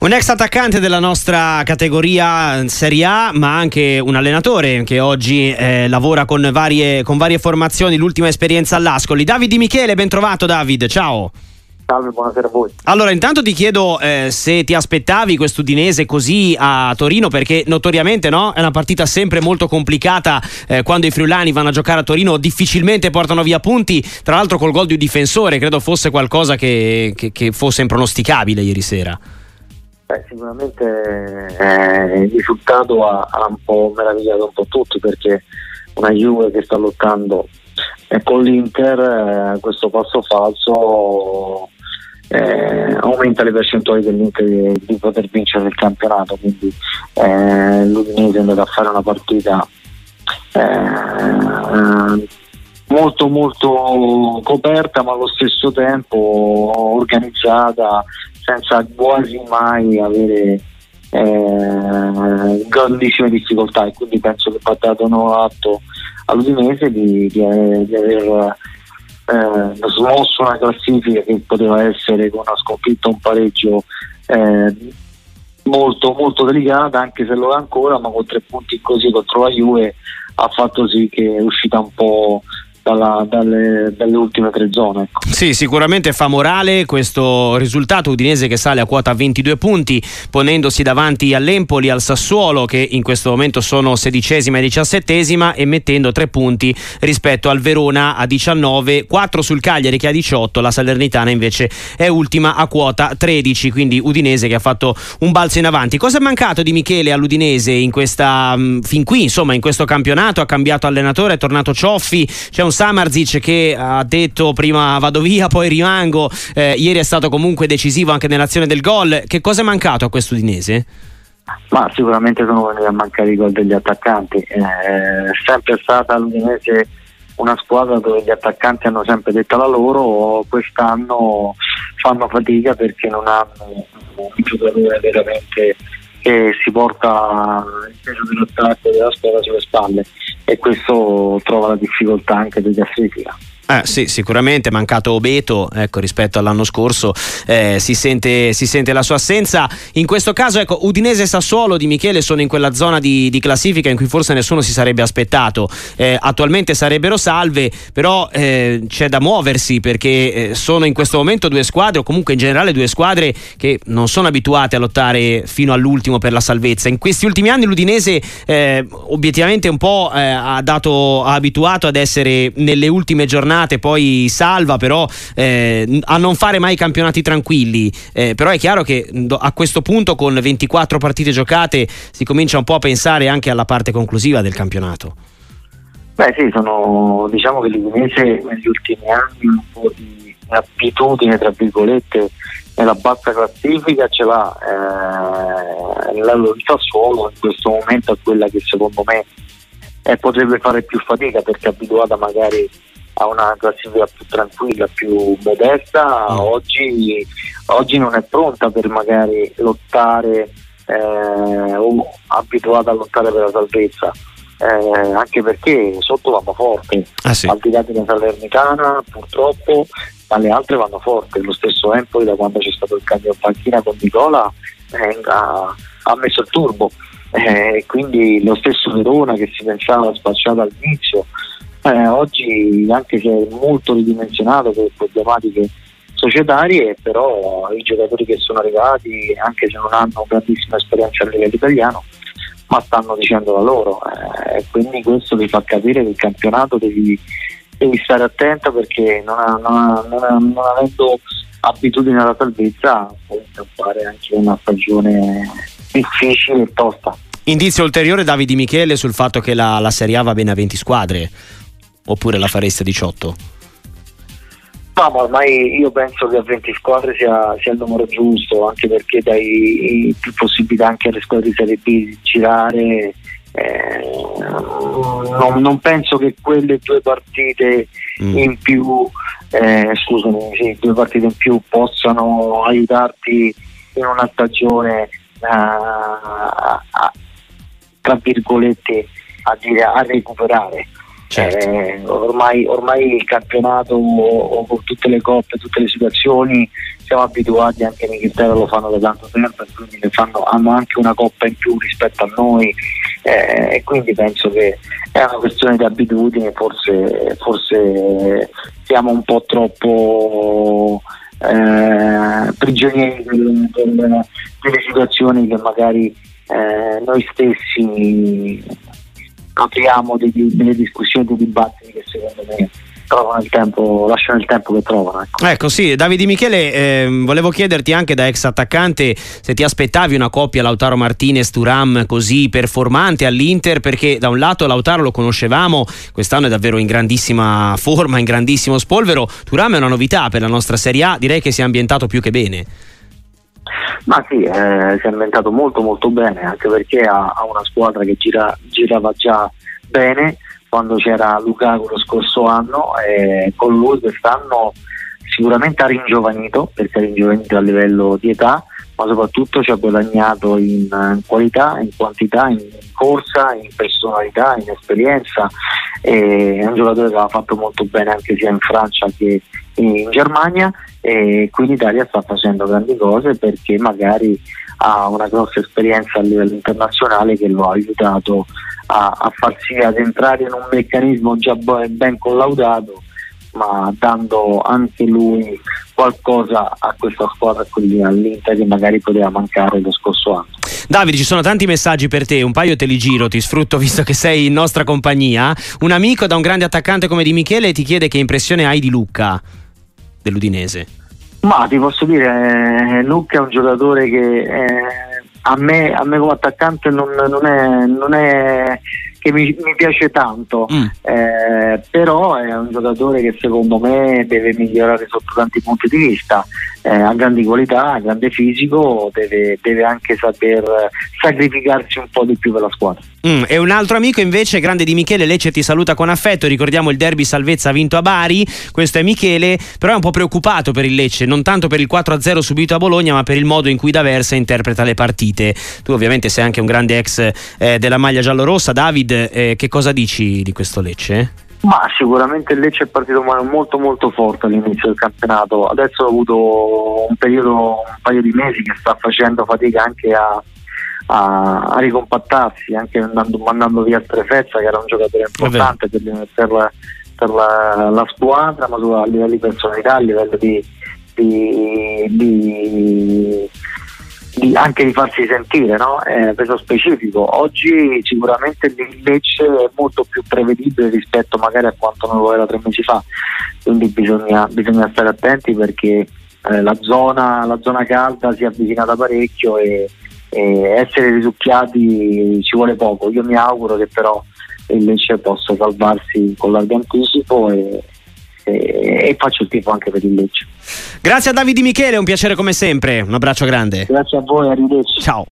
Un ex attaccante della nostra categoria Serie A, ma anche un allenatore che oggi eh, lavora con varie, con varie, formazioni, l'ultima esperienza all'Ascoli. David Di Michele, ben trovato David, ciao. Salve, buonasera a voi. Allora, intanto ti chiedo eh, se ti aspettavi quest'Udinese così a Torino, perché notoriamente no? è una partita sempre molto complicata. Eh, quando i friulani vanno a giocare a Torino, difficilmente portano via punti. Tra l'altro, col gol di un difensore, credo fosse qualcosa che, che, che fosse impronosticabile ieri sera. Beh, sicuramente eh, il risultato ha, ha, un po' meravigliato un po' tutti perché una Juve che sta lottando eh, con l'Inter eh, questo passo falso eh, aumenta le percentuali dell'Inter di, di, poter vincere il campionato. Quindi eh, l'Udinese è andato a fare una partita eh, molto molto coperta ma allo stesso tempo organizzata senza quasi mai avere eh, grandissime difficoltà e quindi penso che va dato un atto all'Udinese di, di, di aver eh, smosso una classifica che poteva essere con una sconfitta un pareggio eh, molto molto delicata anche se lo è ancora ma con tre punti così contro la Juve ha fatto sì che è uscita un po' dalla, dalle, dalle, ultime tre zone. Ecco. Sì, sicuramente fa morale questo risultato udinese che sale a quota 22 punti, ponendosi davanti all'Empoli, al Sassuolo che in questo momento sono sedicesima e diciassettesima e mettendo tre punti rispetto al Verona a 19, 4 sul Cagliari che ha 18, la Salernitana invece è ultima a quota 13, quindi Udinese che ha fatto un balzo in avanti. Cosa è mancato di Michele all'Udinese in questa, mm, fin qui, insomma, in questo campionato? Ha cambiato allenatore, è tornato Cioffi, c'è un Samarzic che ha detto prima vado via, poi rimango. Eh, ieri è stato comunque decisivo anche nell'azione del gol. Che cosa è mancato a questo Udinese? Ma sicuramente sono venuti a mancare i gol degli attaccanti. Eh, è sempre stata l'Udinese una squadra dove gli attaccanti hanno sempre detto la loro, quest'anno fanno fatica perché non hanno un giocatore veramente che si porta il peso dell'attacco della squadra sulle spalle e questo trova la difficoltà anche di classifica. Eh, sì, sicuramente mancato Beto ecco, rispetto all'anno scorso, eh, si, sente, si, sente, la sua assenza. In questo caso, ecco, Udinese e Sassuolo di Michele sono in quella zona di, di classifica in cui forse nessuno si sarebbe aspettato. Eh, attualmente sarebbero salve, però eh, c'è da muoversi perché eh, sono in questo momento due squadre, o comunque in generale due squadre che non sono abituate a lottare fino all'ultimo per la salvezza. In questi ultimi anni l'Udinese eh, obiettivamente un po' ha, dato, ha abituato ad essere nelle ultime giornate giornate poi salva però eh, a non fare mai campionati tranquilli. Eh, però è chiaro che a questo punto con 24 partite giocate si comincia un po' a pensare anche alla parte conclusiva del campionato. Beh sì, sono, diciamo che l'Udinese negli ultimi anni un po' di abitudine tra virgolette nella bassa classifica ce l'ha eh, il Sassuolo in questo momento è quella che secondo me eh, potrebbe fare più fatica perché è abituata magari a una classifica più tranquilla, più modesta, mm. oggi, oggi, non è pronta per magari lottare eh, o abituata a lottare per la salvezza. Eh, anche perché sotto vanno forte, ah, sì. al di là della Salernitana purtroppo, ma le altre vanno forte. Lo stesso Empoli da quando c'è stato il cambio in panchina con Nicola eh, ha, ha, messo il turbo. Eh, quindi lo stesso Verona che si pensava spacciato all'inizio eh, oggi anche se è molto ridimensionato per problematiche societarie, però i giocatori che sono arrivati, anche se non hanno grandissima esperienza a livello italiano, ma stanno dicendo la loro. Eh, quindi questo ti fa capire che il campionato devi, devi stare attento perché non, ha, non, ha, non, ha, non avendo abitudine alla salvezza può fare anche una stagione difficile e tosta. Indizio ulteriore Davide Michele sul fatto che la, la Serie A va bene a 20 squadre oppure la fareste 18? No, ma ormai io penso che a 20 squadre sia, sia il numero giusto, anche perché dai più possibilità anche alle squadre di Serie B di girare. Eh, non, non, penso che quelle due partite mm. in più, eh, scusami, sì, due partite in più possano aiutarti in una stagione uh, a, tra virgolette a, dire, a recuperare Certo. Eh, ormai, ormai, il campionato con tutte le coppe, tutte le situazioni siamo abituati anche in Inghilterra lo fanno da tanto tempo quindi fanno, hanno anche una coppa in più rispetto a noi eh, e quindi penso che è una questione di abitudini forse, forse siamo un po' troppo eh, prigionieri delle, delle, delle, situazioni che magari eh, noi stessi apriamo dei, delle discussioni, dei dibattiti che secondo me trovano il tempo, lasciano il tempo che trovano. Ecco, ecco sì, Davide Michele, eh, volevo chiederti anche da ex attaccante se ti aspettavi una coppia Lautaro Martinez-Turam così performante all'Inter, perché da un lato Lautaro lo conoscevamo, quest'anno è davvero in grandissima forma, in grandissimo spolvero, Turam è una novità per la nostra Serie A, direi che si è ambientato più che bene. Ma sì, eh, si è ambientato molto molto bene, anche perché ha, ha una squadra che gira, girava già bene quando c'era Lukaku lo scorso anno e con lui quest'anno sicuramente ha ringiovanito perché ha ringiovanito a livello di età ma soprattutto ci ha guadagnato in, in qualità, in quantità, in, in, corsa, in personalità, in esperienza. È un giocatore che ha fatto molto bene anche sia in Francia che in Germania. E qui in Italia sta facendo grandi cose perché magari ha una grossa esperienza a livello internazionale che lo ha aiutato a, a far sì ad entrare in un meccanismo già ben collaudato ma dando anche lui qualcosa a questa squadra qui all'Inter che magari poteva mancare lo scorso anno. Davide, ci sono tanti messaggi per te, un paio te li giro, ti sfrutto visto che sei in nostra compagnia. Un amico da un grande attaccante come Di Michele ti chiede che impressione hai di Lucca dell'Udinese. Ma ti posso dire, eh, Lucca è un giocatore che eh, a, me, a, me, come attaccante non, non, è, non è che mi, mi piace tanto, mm. eh, però è un giocatore che secondo me deve migliorare sotto tanti punti di vista, eh, ha grandi qualità, ha grande fisico, deve, deve, anche saper sacrificarsi un po' di più per la squadra. Mm, e un altro amico invece, grande di Michele, Lecce ti saluta con affetto, ricordiamo il derby salvezza vinto a Bari, questo è Michele, però è un po' preoccupato per il Lecce, non tanto per il 4-0 subito a Bologna, ma per il modo in cui D'Aversa interpreta le partite. Tu ovviamente sei anche un grande ex eh, della maglia giallorossa, David, eh, che cosa dici di questo Lecce? Ma sicuramente il Lecce è partito molto molto forte all'inizio del campionato, adesso ha avuto un periodo, un paio di mesi che sta facendo fatica anche a, a, a ricompattarsi, anche andando, mandando via Strefezza che era un giocatore importante per, per, la, per la, la, squadra, ma a livello di personalità, a livello di, di, di di, anche di farsi sentire, no? eh, peso specifico. Oggi sicuramente il Lecce è molto più prevedibile rispetto magari a quanto non lo era tre mesi fa, quindi bisogna, bisogna stare attenti perché eh, la, zona, la, zona, calda si è avvicinata parecchio e, e essere risucchiati ci vuole poco. Io mi auguro che però il Lecce possa salvarsi con largo anticipo e, e, faccio il tifo anche per il Lecce. Grazie a Davide Michele, un piacere come sempre, un abbraccio grande. Grazie a voi, arrivederci. Ciao.